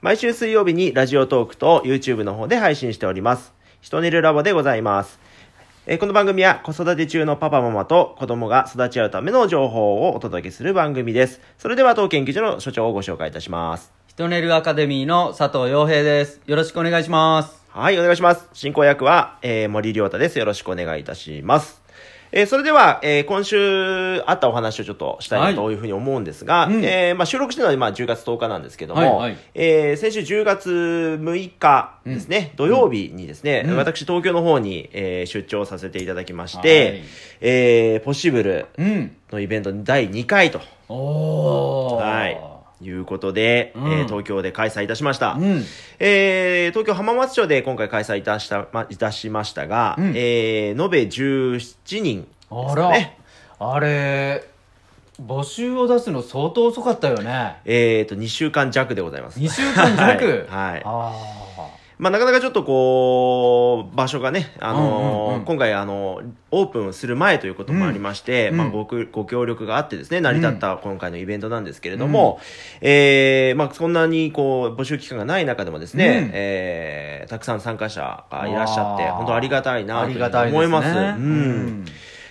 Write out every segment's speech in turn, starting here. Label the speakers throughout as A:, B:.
A: 毎週水曜日にラジオトークと YouTube の方で配信しております。ひとねるラボでございます。えーこの番組は子育て中のパパママと子供が育ち合うための情報をお届けする番組です。それでは当研究所の所長をご紹介いたします。
B: ヒトネルアカデミーの佐藤洋平です。よろしくお願いします。
A: はい、お願いします。進行役は、えー森良太です。よろしくお願いいたします。えーそれでは、えー今週あったお話をちょっとしたいなというふうに思うんですが、
B: うん
A: えーまあ、収録してるのは、まあ、10月10日なんですけども、
B: はいはい
A: えー先週10月6日ですね、土曜日にですね、
B: うん
A: 私東京の方に、えー出張させていただきまして、
B: はい
A: えーポッシブル
B: うん。
A: のイベント第2回と、
B: おー。
A: はい、いうことで、
B: うん
A: えー東京で開催いたしました。
B: うん。
A: えー東京浜松町で今回開催いたした、ま、いたしましたが、
B: うん
A: えー延べ17人です
B: あら。あれ、募集を出すの相当遅かったよね。
A: えーと、2週間弱でございます。
B: 2週間弱？
A: はいはい
B: あ
A: まあ、なかなかちょっとこう、場所がね、あのー
B: うんうんうん。
A: 今回、あのオープンする前ということもありまして、まあ、
B: うん。うん
A: ごくご協力があってですね、成り立った今回のイベントなんですけれども、えーまあ、そんなにこう、募集期間がない中でもですね、
B: うん。
A: えーたくさん参加者がいらっしゃって、本当ありがたいな
B: あ
A: と。思います。うん。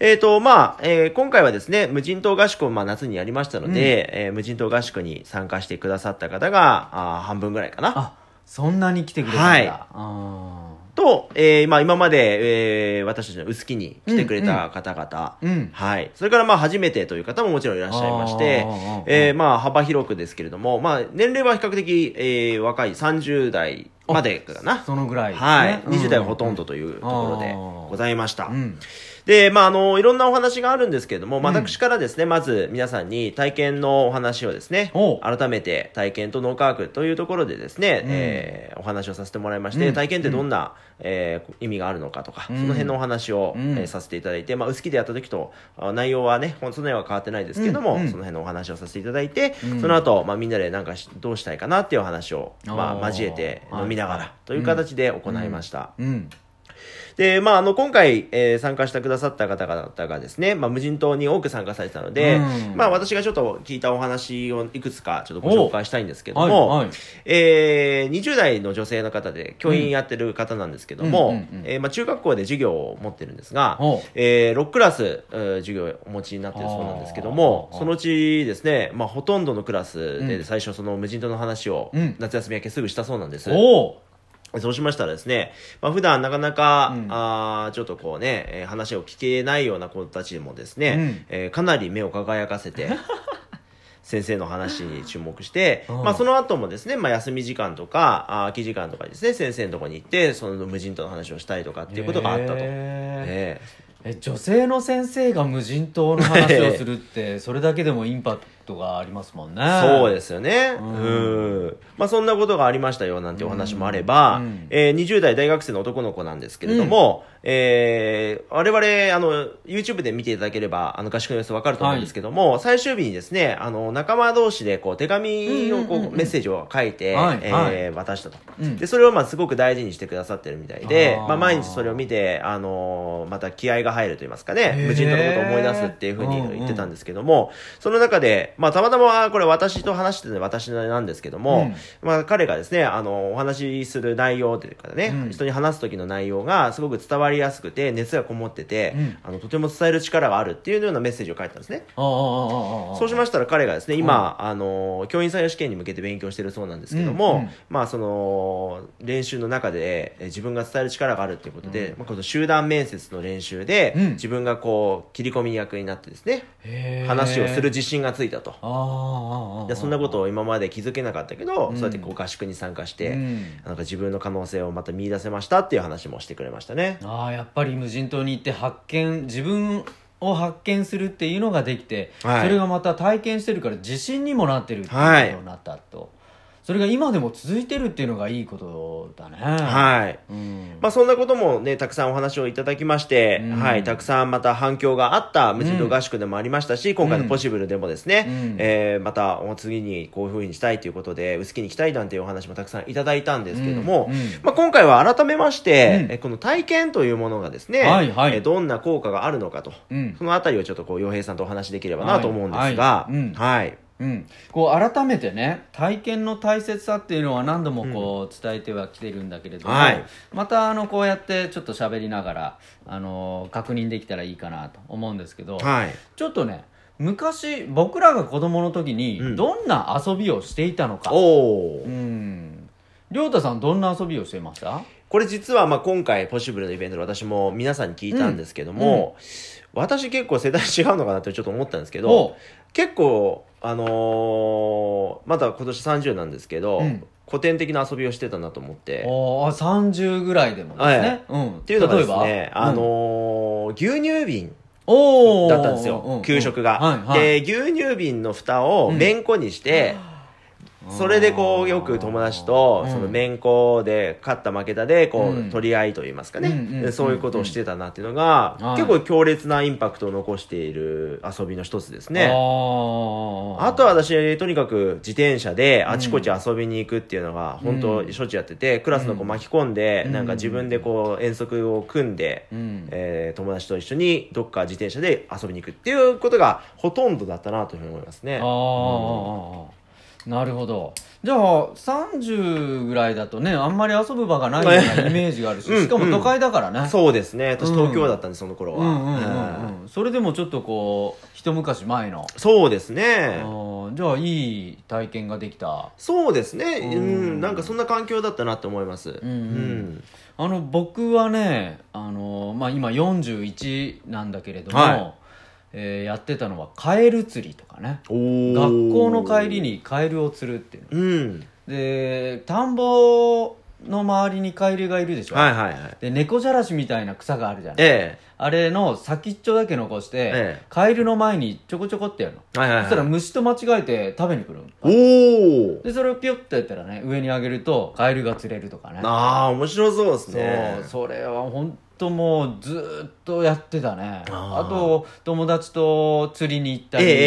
A: えーとまあえー今回はですね無人島合宿をまあ夏にやりましたので、えー無人島合宿に参加してくださった方があー半分ぐらいかな。
B: あ、そんなに来てくれたんだ。
A: はい
B: あ
A: と、えーまあ、今まで、えー私たちの薄木に来てくれた方々、
B: ーうん。
A: はい、それからまあ初めてという方ももちろんいらっしゃいまして
B: あー、
A: えーまあ、幅広くですけれども、まあ、年齢は比較的、えー若い30代までかな。
B: そのぐらいね。
A: はい、
B: うん
A: 20代はほとんどというところでございました。
B: うん。
A: で、まあ、あの、いろんなお話があるんですけれども、私からですね、まず皆さんに体験のお話をですね
B: お、
A: 改めて体験と脳科学というところでですね、
B: うん。
A: えーお話をさせてもらいまして、
B: うん。
A: 体験ってどんな、えー意味があるのかとか、
B: うん。
A: その辺のお話を、
B: うん。
A: えーさせていただいて、まあ、薄木でやった時と、あ内容はね、その辺は変わってないですけども、
B: うん。うん。
A: その辺のお話をさせていただいて、
B: うん。
A: その後、まあ、みんなでなんかしどうしたいかなっていうお話を、まあ、交えて飲みなが
B: はい
A: らという形で行いました。
B: うん。
A: で、まあ、あの、今回、えー参加してくださった方々がですね、まあ、無人島に多く参加されてたので、
B: うん。
A: まあ、私がちょっと聞いたお話をいくつかちょっとご紹介したいんですけども、
B: はいはい。
A: えー20代の女性の方で教員やってる方なんですけども、中学校で授業を持ってるんですがえー6クラス、えー授業をお持ちになってるそうなんですけどもそのうちですね、まあ、ほとんどのクラス
B: うん。
A: で最初その無人島の話を
B: うん。
A: 夏休み明けすぐしたそうなんです。
B: おー
A: そうしましたらですね、まあ、普段なかなか、
B: うん。
A: あーちょっとこうね、えー話を聞けないような子たちでもですね、
B: うん。
A: えーかなり目を輝かせて、先生の話に注目して、
B: うん。
A: まあ、その後もですね、まあ、休み時間とか、あー空き時間とかにですね、先生のところに行って、その無人島の話をしたりとかっていうことがあったと。
B: へー。
A: え。
B: え女性の先生が無人島の話をするって それだけでもインパクトがありますもんね。
A: ーそうですよね。
B: う
A: うん。ん。まあ、そんなことがありましたよ、なんてお話もあれば、
B: うん。
A: えー20代大学生の男の子なんですけれども、えー我々、あの、YouTube で見ていただければ、あの、合宿の様子わかると思うんですけども、最終日にですね、あの、仲間同士で、こう、手紙を、こう、
B: うんうんうんうん。
A: メッセージを書いて、
B: はい
A: え
B: はい。
A: ー渡したと。
B: うん。
A: で、それを、まあ、すごく大事にしてくださってるみたいで、まあ、毎日それを見て、あのまた気合が入ると言いますかね、無人島のことを思い出すっていうふうに言ってたんですけども、その中で、まあ、たまたま、これ私と話してるのは私なんですけども、まあ、彼がですね、あの、お話しする内容というかね、
B: うん。
A: 人に話す時の内容がすごく伝わりやすくて、熱がこもってて、
B: うん。
A: あの、とても伝える力があるっていうようなメッセージを書いてたんですね。そうしましたら彼がですね、今、あの、教員採用試験に向けて勉強してるそうなんですけども、
B: うんうん。
A: まあ、その、練習の中でえ自分が伝える力があるっていうことで、まあ、この集団面接の練習で、
B: うん。
A: 自分がこう、切り込み役になってですね、話をする自信がついたと。
B: ああああああ
A: でそんなことを今まで気づけなかったけど、
B: うん。
A: そうやってこう合宿に参加して、
B: うん。
A: なんか自分の可能性をまた見出せましたっていう話もしてくれましたね。
B: ああやっぱり無人島に行って発見自分を発見するっていうのができて、
A: はい。
B: それがまた体験してるから自信にもなってるっていうことになったと、それが今でも続いてるっていうのがいいことだね。
A: はい。
B: うん。
A: まあそんなこともね、たくさんお話をいただきまして、
B: うん。
A: はい、たくさんまた反響があった無人島合宿でもありましたし、今回のポシブルでもですね、
B: うん。
A: えーまたお次にこういう風にしたいということで、薄木に行きたいなんていうお話もたくさんいただいたんですけども、
B: うん。うん。
A: まあ今回は改めまして、
B: うん。
A: えこの体験というものがですね、
B: はいはい。
A: えーどんな効果があるのかと、
B: うん。
A: そのあたりをちょっとこう、洋平さんとお話しできればなと思うんですが、
B: はい
A: はい
B: うん。こう改めてね体験の大切さっていうのは何度もこう伝えてはきてるんだけれども、
A: はい。
B: またあのこうやってちょっと喋りながらあの確認できたらいいかなと思うんですけど、
A: はい。
B: ちょっとね昔僕らが子供の時に
A: うん。
B: どんな遊びをしていたのか、
A: おお、
B: うん。亮太さんどんな遊びをしてました？
A: これ実はまあ今回ポッシブルのイベントで私も皆さんに聞いたんですけども、私結構世代違うのかなってちょっと思ったんですけど
B: お
A: 結構あのーまだ今年30なんですけど、
B: うん。
A: 古典的な遊びをしてたなと思って。
B: おー30ぐらいでもですね、
A: はい。
B: うん、
A: っていうのがですね、あのー牛乳瓶だったんですよ、給食が、
B: はいはい。
A: で牛乳瓶の蓋をめん。こにして、それでこうよく友達と
B: うん。
A: そのめんこで勝った負けたでこ
B: う
A: 取り合いといいますかね、そういうことをしてたなっていうのが、
B: はい。
A: 結構強烈なインパクトを残している遊びの一つですね。
B: あ
A: とは私、とにかく自転車であちこち遊びに行くっていうのが本当しょっちゅうやってて、クラスの子巻き込んで、
B: うん。
A: なんか自分でこう遠足を組んで、
B: うん。
A: えー友達と一緒にどっか自転車で遊びに行くっていうことがほとんどだったなというふうに思いますね。
B: なるほどじゃあ30ぐらいだとねあんまり遊ぶ場がないようなイメージがあるし
A: うん
B: しかも都会だからね、
A: そうですね。私
B: うん
A: 東京だったんで、その頃は。
B: うんうんうん
A: はい
B: うんそれでもちょっとこう一昔前の、
A: そうです
B: あ
A: ね。
B: ーじゃあいい体験ができた
A: そうですね。
B: う
A: うんん。なんかそんな環境だったなって思います。うん
B: うんあの僕はねあの、まあ、今41なんだけれども、
A: はい
B: えーやってたのはカエル釣りとかね学校の帰り。にカエルを釣るっていうの
A: うん。
B: で田んぼの周りにカエルがいるでしょ、
A: はいはいはい。
B: で猫じゃらしみたいな草があるじゃん
A: え
B: あれの先っちょだけ残して、
A: ええ
B: カエルの前にちょこちょこってやるの、
A: え。はいはい
B: そしたら
A: はい。
B: 虫と間違えて食べに来るの
A: おー。
B: でそれをピュッとやったらね上に上げるとカエルが釣れるとかね
A: ああ、面白そうです
B: そう
A: ね。
B: それは本当もうずーっとやってたね。
A: あ
B: と友達と釣りに行ったり、
A: えええええ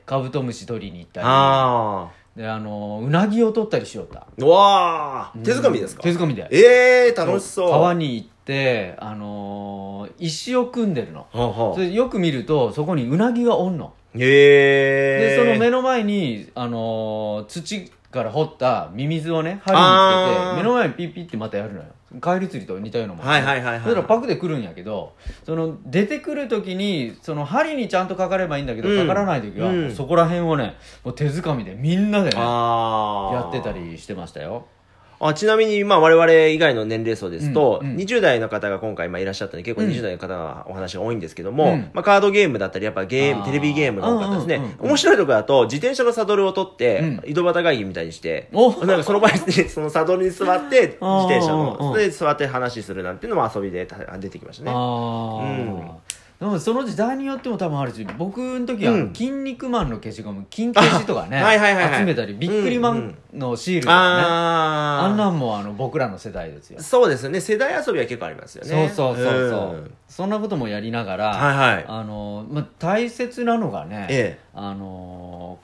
A: え。
B: カブトムシ取りに行ったり。
A: あ
B: であのうなぎを取ったりしよった。
A: あ。うわー。手づかみですか？
B: 手づかみで。
A: ええ、楽しそう。
B: 川に行って、あのー石を組んでるの。
A: はあは
B: よく見るとそこにうなぎがおんの。
A: へえ。
B: でその目の前に、あのー土から掘ったミミズをね針につけて目の前にピッピッってまたやるのよ。カエル釣りと似たようなもん
A: はいはいはいはい
B: そしたらパクで来るんやけどその出てくる時にその針にちゃんとかかればいいんだけど、
A: うん。
B: かからない時は、
A: うん。
B: そこら辺をねもう手づかみでみんなでね。やってた。りしてましたよ
A: あちなみに、まあ、我々以外の年齢層ですと、
B: うんうん。
A: 20代の方が今回まあいらっしゃったんで、結構
B: うん
A: 20代の方がお話が多いんですけども、
B: うん。
A: まあ、カードゲームだったり、やっぱゲーム、
B: あー。
A: テレビゲームが多かったですね。
B: うんうんうん。うん
A: 面白いところだと、自転車のサドルを取って、
B: うん。
A: 井戸端会議みたいにして、
B: お。
A: なんかその場合にそのサドルに座って、自転車
B: うんうん。
A: の、で座って話するなんていうのも遊びでた出てきましたね。
B: ああ、でもその時代によっても多分あるし僕の時は
A: うん。
B: 筋肉マンの消しゴム金消しとかね
A: あはいはいはいはい。
B: 集めたりビックリマンのシールとかね、
A: あ
B: んなんもあの僕らの世代ですよ。
A: そうですね。世代遊びは結構ありますよね。
B: そうそうそうそう、
A: ん。
B: そんなこともやりながら、
A: はいはい。
B: あのまあ、大切なのがね、
A: ええ。
B: あの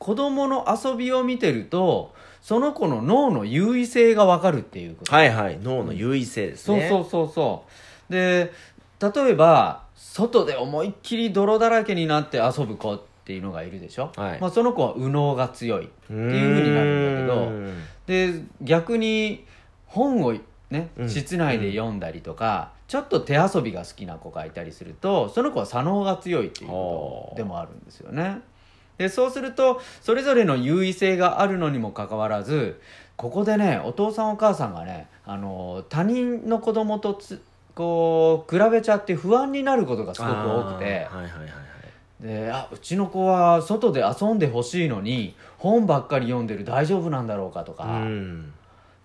B: 子供の遊びを見てるとその子の脳の優位性が分かるっていうこと、
A: はいはい。脳の優位性ですね。
B: そうそうそうそうで例えば外で思いっきり泥だらけになって遊ぶ子っていうのがいるでしょ、
A: はい。
B: まあ、その子は右脳が強いっていうふうになるんだけどで逆に本をね
A: うん。
B: 室内で読んだりとか、ちょっと手遊びが好きな子がいたりするとその子は左脳が強いっていうことでもあるんですよね。でそうするとそれぞれの優位性があるのにもかかわらずここでねお父さんお母さんがねあの他人の子供とつこう比べちゃって不安になることがすごく多くて。
A: あーはいはいはいはい。
B: であうちの子は外で遊んでほしいのに本ばっかり読んでる大丈夫なんだろうかとか、
A: うん。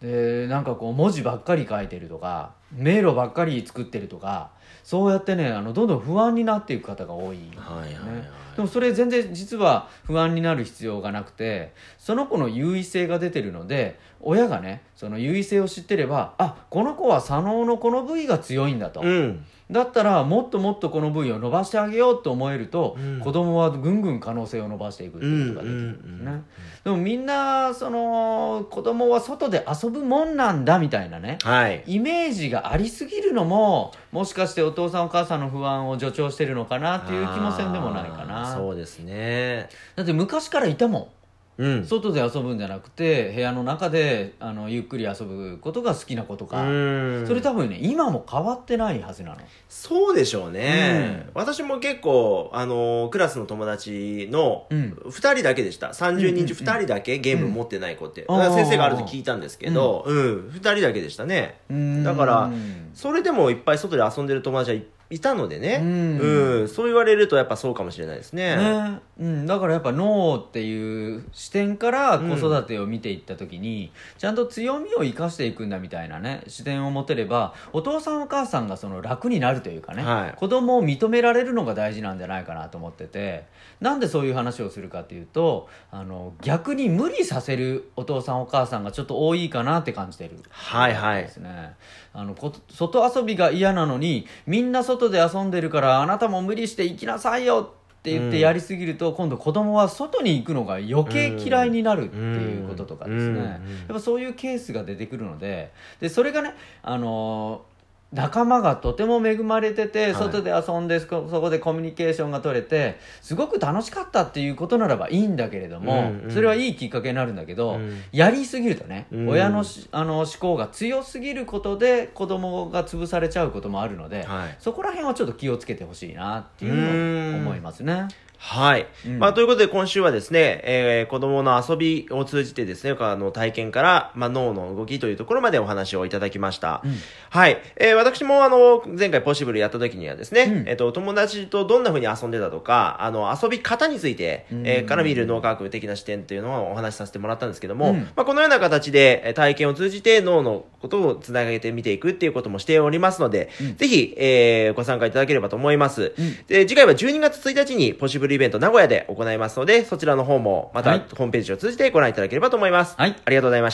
B: でなんかこう文字ばっかり書いてるとか迷路ばっかり作ってるとかそうやってねあのどんどん不安になっていく方が多い。んですよね、
A: はいはいはい
B: でもそれ全然実は不安になる必要がなくてその子の優位性が出てるので親がねその優位性を知ってればあこの子は左脳のこの部位が強いんだと、
A: うん。
B: だったらもっともっとこの部位を伸ばしてあげようと思えると、
A: うん。
B: 子供はぐんぐん可能性を伸ばしていくっていうことができるんですね、でもみんなその子供は外で遊ぶもんなんだみたいなね
A: はい。
B: イメージがありすぎるのももしかしてお父さんお母さんの不安を助長してるのかなっていう気もせんでもないかな。
A: そうですね。
B: だって昔からいたもん
A: うん。
B: 外で遊ぶんじゃなくて部屋の中であのゆっくり遊ぶことが好きな子とか、
A: うん。
B: それ多分ね今も変わってないはずなの。
A: そうでしょうね。私も結構、あの、クラスの友達の
B: うん。
A: 2人だけでした。30人中
B: うん
A: 2人だけゲーム持ってない子って。
B: うん
A: 先生があると聞いたんですけど、うん、2人だけでしたね。だから
B: うん
A: それでもいっぱい外で遊んでる友達はいいたのでね、
B: うん。
A: うん、そう言われるとやっぱそうかもしれないですね。
B: ね。うん、だからやっぱ脳っていう視点から子育てを見ていった時に、ちゃんと強みを生かしていくんだみたいなね視点を持てればお父さんお母さんがその楽になるというかね、
A: はい。
B: 子供を認められるのが大事なんじゃないかなと思っててなんでそういう話をするかっていうとあの逆に無理させるお父さんお母さんがちょっと多いかなって感じてる
A: はいはい。
B: ですねあのこ外遊びが嫌なのにみんな外で遊んでるからあなたも無理して行きなさいよって言って
A: うん。
B: やりすぎると、今度子供は外に行くのが余計嫌いになるっていうこととかですね、
A: うん。うん。
B: やっぱそういうケースが出てくるので。でそれがねあのー仲間がとても恵まれてて、
A: はい。
B: 外で遊んでそこそこでコミュニケーションが取れてすごく楽しかったっていうことならばいいんだけれども、
A: うんうん。
B: それはいいきっかけになるんだけど、
A: うん。
B: やりすぎるとね、
A: うん。
B: 親のしあの思考が強すぎることで子供が潰されちゃうこともあるので、
A: はい。
B: そこら辺はちょっと気をつけてほしいなっていうのを思いますね。
A: はい。
B: うん
A: まあ、ということで今週はですね、えー子供の遊びを通じてですね、あの体験から、まあ、脳の動きというところまでお話をいただきました。
B: うん
A: はい。えー私もあの、前回ポシブルやった時にはですね、
B: うん
A: えっ、と、友達とどんな風に遊んでたとか、あの、遊び方について、
B: うん
A: えーから見る脳科学的な視点っていうのをお話しさせてもらったんですけども、
B: うん
A: まあ、このような形でえー体験を通じて脳のことをつなげてみていくっていうこともしておりますので、
B: うん
A: ぜひ、えーご参加いただければと思います。
B: うん
A: で、次回は12月1日にポシブルイベント名古屋で行いますので、そちらの方もまた
B: はい
A: ホームページを通じてご覧いただければと思います。
B: はい
A: ありがとうございました。